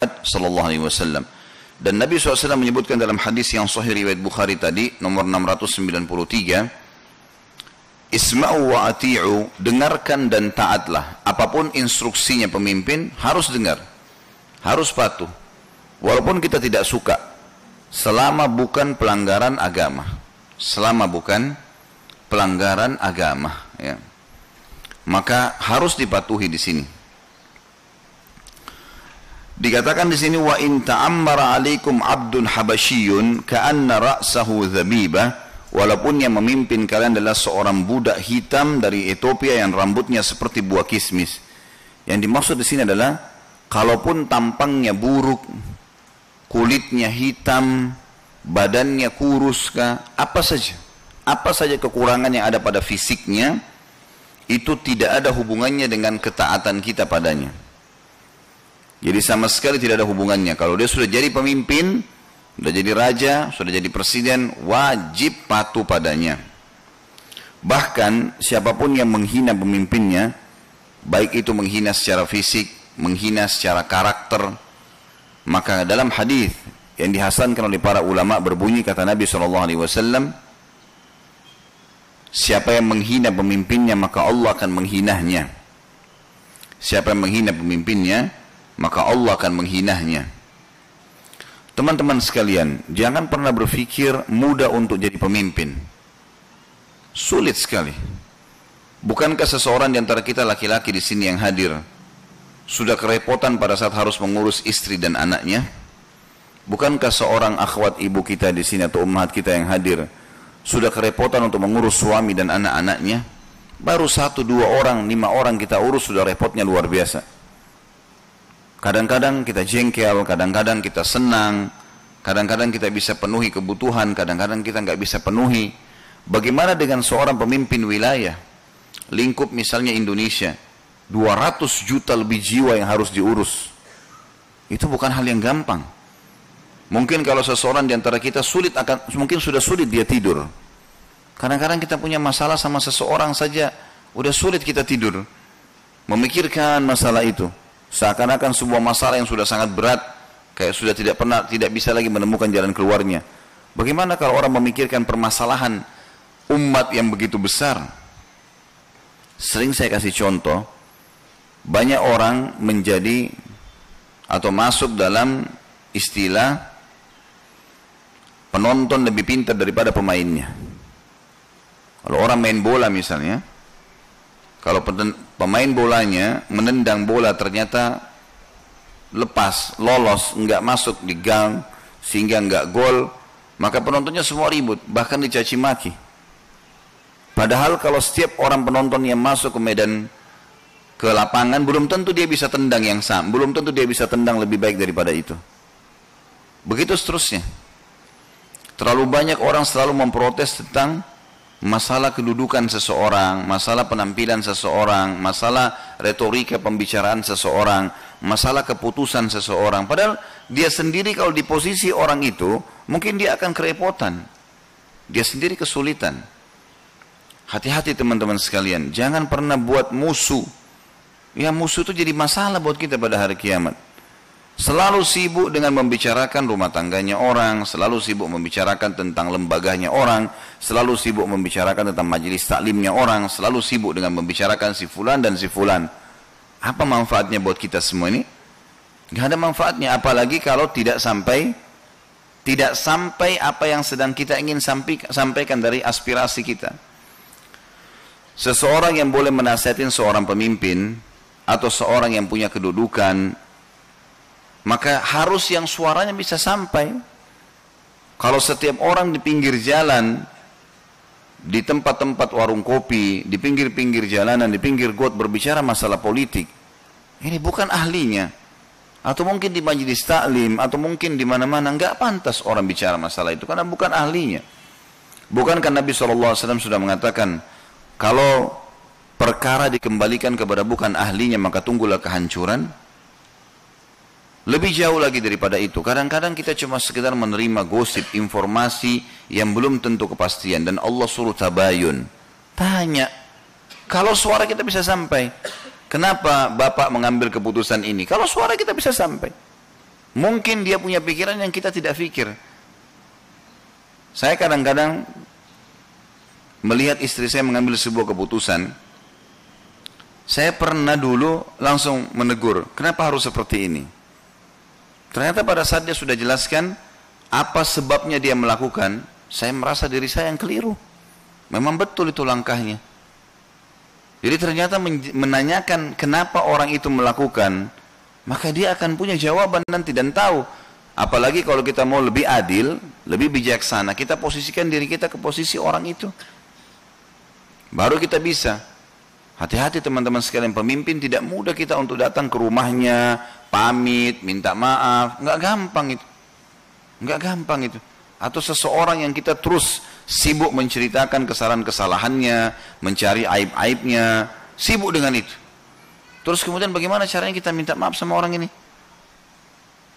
sallallahu alaihi wasallam. Dan Nabi SAW menyebutkan dalam hadis yang sahih riwayat Bukhari tadi nomor 693 Isma'u wa ati'u dengarkan dan taatlah. Apa pun instruksinya pemimpin harus dengar harus patuh. Walaupun kita tidak suka selama bukan pelanggaran agama selama bukan pelanggaran agama ya maka harus dipatuhi di sini Dikatakan di sini wa in ta'ammara alaikum abdun habasyiyun ka'anna ra'sahu dhabibah walaupun yang memimpin kalian adalah seorang budak hitam dari Ethiopia yang rambutnya seperti buah kismis. Yang dimaksud di sini adalah kalaupun tampangnya buruk, kulitnya hitam, badannya kurus kah, apa saja. Apa saja kekurangan yang ada pada fisiknya itu tidak ada hubungannya dengan ketaatan kita padanya. Jadi sama sekali tidak ada hubungannya. Kalau dia sudah jadi pemimpin, sudah jadi raja, sudah jadi presiden, wajib patuh padanya. Bahkan siapa pun yang menghina pemimpinnya, baik itu menghina secara fisik, menghina secara karakter, maka dalam hadis yang dihasankan oleh para ulama berbunyi kata Nabi SAW, siapa yang menghina pemimpinnya maka Allah akan menghinanya. Siapa yang menghina pemimpinnya, maka Allah akan menghinanya. Teman-teman sekalian, jangan pernah berpikir mudah untuk jadi pemimpin. Sulit sekali. Bukankah seseorang di antara kita laki-laki di sini yang hadir sudah kerepotan pada saat harus mengurus istri dan anaknya? Bukankah seorang akhwat ibu kita di sini atau umat kita yang hadir sudah kerepotan untuk mengurus suami dan anak-anaknya? Baru satu, dua orang, lima orang kita urus sudah repotnya luar biasa. Kadang-kadang kita jengkel, kadang-kadang kita senang, kadang-kadang kita bisa penuhi kebutuhan, kadang-kadang kita nggak bisa penuhi. Bagaimana dengan seorang pemimpin wilayah? Lingkup misalnya Indonesia, 200 juta lebih jiwa yang harus diurus. Itu bukan hal yang gampang. Mungkin kalau seseorang di antara kita sulit akan, mungkin sudah sulit dia tidur. Kadang-kadang kita punya masalah sama seseorang saja, udah sulit kita tidur. Memikirkan masalah itu. Seakan-akan sebuah masalah yang sudah sangat berat, kayak sudah tidak pernah, tidak bisa lagi menemukan jalan keluarnya. Bagaimana kalau orang memikirkan permasalahan umat yang begitu besar? Sering saya kasih contoh, banyak orang menjadi atau masuk dalam istilah penonton lebih pintar daripada pemainnya. Kalau orang main bola misalnya, kalau pemain bolanya menendang bola ternyata lepas, lolos, nggak masuk di gang sehingga nggak gol, maka penontonnya semua ribut, bahkan dicaci maki. Padahal kalau setiap orang penonton yang masuk ke medan ke lapangan belum tentu dia bisa tendang yang sama, belum tentu dia bisa tendang lebih baik daripada itu. Begitu seterusnya. Terlalu banyak orang selalu memprotes tentang masalah kedudukan seseorang, masalah penampilan seseorang, masalah retorika pembicaraan seseorang, masalah keputusan seseorang. Padahal dia sendiri kalau di posisi orang itu, mungkin dia akan kerepotan. Dia sendiri kesulitan. Hati-hati teman-teman sekalian, jangan pernah buat musuh. Ya musuh itu jadi masalah buat kita pada hari kiamat. Selalu sibuk dengan membicarakan rumah tangganya orang, selalu sibuk membicarakan tentang lembaganya orang, selalu sibuk membicarakan tentang majelis taklimnya orang, selalu sibuk dengan membicarakan si fulan dan si fulan. Apa manfaatnya buat kita semua ini? Gak ada manfaatnya, apalagi kalau tidak sampai tidak sampai apa yang sedang kita ingin sampaikan dari aspirasi kita. Seseorang yang boleh menasihatin seorang pemimpin atau seorang yang punya kedudukan maka harus yang suaranya bisa sampai. Kalau setiap orang di pinggir jalan, di tempat-tempat warung kopi, di pinggir-pinggir jalanan, di pinggir got berbicara masalah politik, ini bukan ahlinya. Atau mungkin di majelis taklim, atau mungkin di mana-mana, nggak pantas orang bicara masalah itu, karena bukan ahlinya. Bukankah Nabi SAW sudah mengatakan, kalau perkara dikembalikan kepada bukan ahlinya, maka tunggulah kehancuran? Lebih jauh lagi daripada itu, kadang-kadang kita cuma sekedar menerima gosip, informasi yang belum tentu kepastian dan Allah suruh tabayun. Tanya, kalau suara kita bisa sampai, kenapa Bapak mengambil keputusan ini? Kalau suara kita bisa sampai. Mungkin dia punya pikiran yang kita tidak pikir. Saya kadang-kadang melihat istri saya mengambil sebuah keputusan. Saya pernah dulu langsung menegur, kenapa harus seperti ini? Ternyata pada saat dia sudah jelaskan apa sebabnya dia melakukan, saya merasa diri saya yang keliru. Memang betul itu langkahnya. Jadi ternyata menanyakan kenapa orang itu melakukan, maka dia akan punya jawaban nanti dan tahu. Apalagi kalau kita mau lebih adil, lebih bijaksana, kita posisikan diri kita ke posisi orang itu. Baru kita bisa. Hati-hati teman-teman sekalian, pemimpin tidak mudah kita untuk datang ke rumahnya, pamit, minta maaf. Nggak gampang itu. Nggak gampang itu. Atau seseorang yang kita terus sibuk menceritakan kesalahan-kesalahannya, mencari aib-aibnya, sibuk dengan itu. Terus kemudian bagaimana caranya kita minta maaf sama orang ini?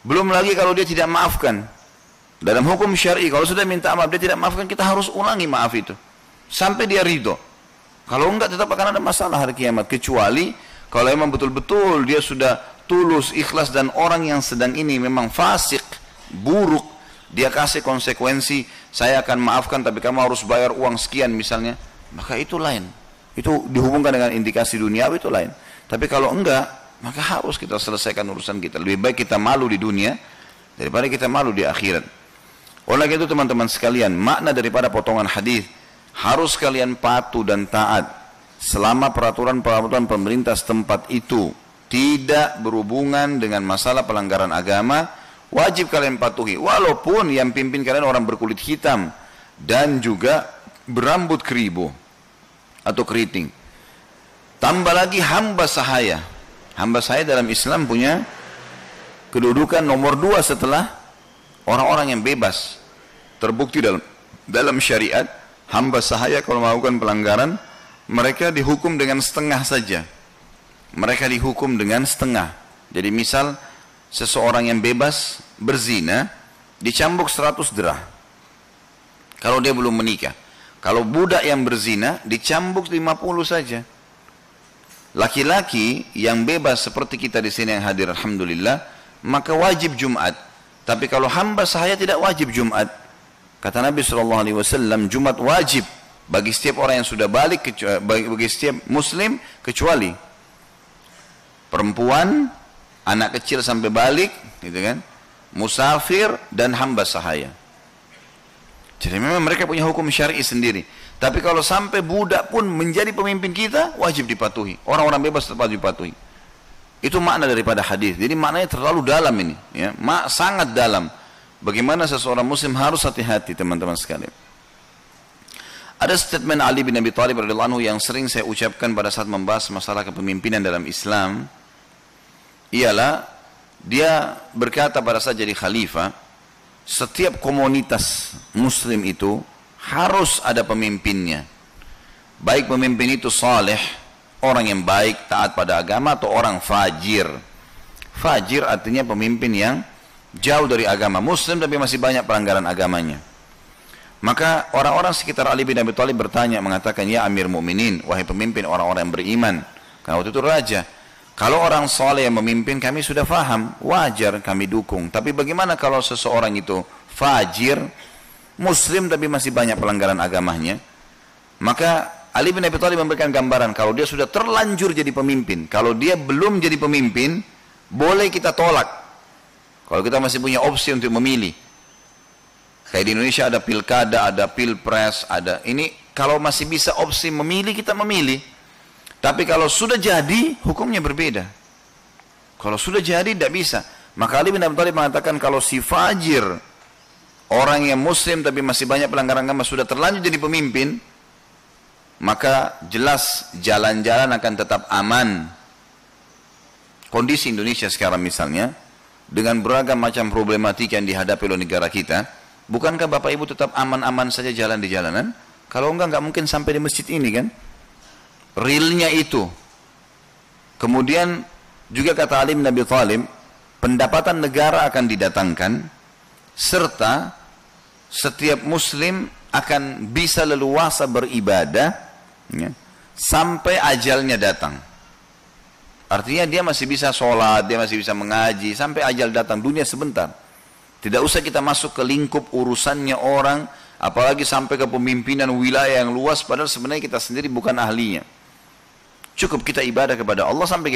Belum lagi kalau dia tidak maafkan. Dalam hukum syari, kalau sudah minta maaf dia tidak maafkan, kita harus ulangi maaf itu. Sampai dia ridho. Kalau enggak tetap akan ada masalah hari kiamat. Kecuali kalau memang betul-betul dia sudah tulus, ikhlas dan orang yang sedang ini memang fasik, buruk, dia kasih konsekuensi, saya akan maafkan tapi kamu harus bayar uang sekian misalnya, maka itu lain. Itu dihubungkan dengan indikasi dunia itu lain. Tapi kalau enggak, maka harus kita selesaikan urusan kita. Lebih baik kita malu di dunia daripada kita malu di akhirat. Oleh itu teman-teman sekalian, makna daripada potongan hadis harus kalian patuh dan taat selama peraturan-peraturan pemerintah setempat itu tidak berhubungan dengan masalah pelanggaran agama, wajib kalian patuhi. Walaupun yang pimpin kalian orang berkulit hitam dan juga berambut keribu atau keriting. Tambah lagi hamba sahaya. Hamba sahaya dalam Islam punya kedudukan nomor dua setelah orang-orang yang bebas. Terbukti dalam dalam syariat, hamba sahaya kalau melakukan pelanggaran, mereka dihukum dengan setengah saja. Mereka dihukum dengan setengah. Jadi misal seseorang yang bebas berzina dicambuk 100 derah. Kalau dia belum menikah. Kalau budak yang berzina dicambuk 50 saja. Laki-laki yang bebas seperti kita di sini yang hadir alhamdulillah, maka wajib Jumat. Tapi kalau hamba sahaya tidak wajib Jumat. Kata Nabi SAW, Jumat wajib bagi setiap orang yang sudah balik, bagi setiap muslim, kecuali perempuan, anak kecil sampai balik, gitu kan, musafir dan hamba sahaya. Jadi memang mereka punya hukum syar'i sendiri. Tapi kalau sampai budak pun menjadi pemimpin kita, wajib dipatuhi. Orang-orang bebas tetap dipatuhi. Itu makna daripada hadis. Jadi maknanya terlalu dalam ini, ya. Mak sangat dalam. Bagaimana seseorang muslim harus hati-hati teman-teman sekalian. Ada statement Ali bin Abi Thalib radhiyallahu anhu yang sering saya ucapkan pada saat membahas masalah kepemimpinan dalam Islam ialah dia berkata pada saat jadi khalifah setiap komunitas muslim itu harus ada pemimpinnya baik pemimpin itu saleh orang yang baik, taat pada agama atau orang fajir. Fajir artinya pemimpin yang jauh dari agama muslim tapi masih banyak pelanggaran agamanya. Maka orang-orang sekitar Ali bin Abi Thalib bertanya mengatakan ya Amir Mukminin wahai pemimpin orang-orang yang beriman. Karena waktu itu raja. Kalau orang soleh yang memimpin kami sudah faham, wajar kami dukung. Tapi bagaimana kalau seseorang itu fajir, muslim tapi masih banyak pelanggaran agamanya? Maka Ali bin Abi Thalib memberikan gambaran kalau dia sudah terlanjur jadi pemimpin, kalau dia belum jadi pemimpin, boleh kita tolak. Kalau kita masih punya opsi untuk memilih. Kayak di Indonesia ada pilkada, ada pilpres, ada ini kalau masih bisa opsi memilih kita memilih. Tapi kalau sudah jadi hukumnya berbeda. Kalau sudah jadi tidak bisa. Maka Ali bin Abi Thalib mengatakan kalau si fajir orang yang muslim tapi masih banyak pelanggaran agama sudah terlanjur jadi pemimpin, maka jelas jalan-jalan akan tetap aman. Kondisi Indonesia sekarang misalnya, dengan beragam macam problematika yang dihadapi oleh negara kita, bukankah Bapak Ibu tetap aman-aman saja jalan di jalanan? Kalau enggak, enggak mungkin sampai di masjid ini kan? Realnya itu. Kemudian juga kata alim Nabi Thalim, pendapatan negara akan didatangkan, serta setiap muslim akan bisa leluasa beribadah ya, sampai ajalnya datang. Artinya dia masih bisa sholat, dia masih bisa mengaji, sampai ajal datang dunia sebentar. Tidak usah kita masuk ke lingkup urusannya orang, apalagi sampai ke pemimpinan wilayah yang luas, padahal sebenarnya kita sendiri bukan ahlinya. Cukup kita ibadah kepada Allah sampai kita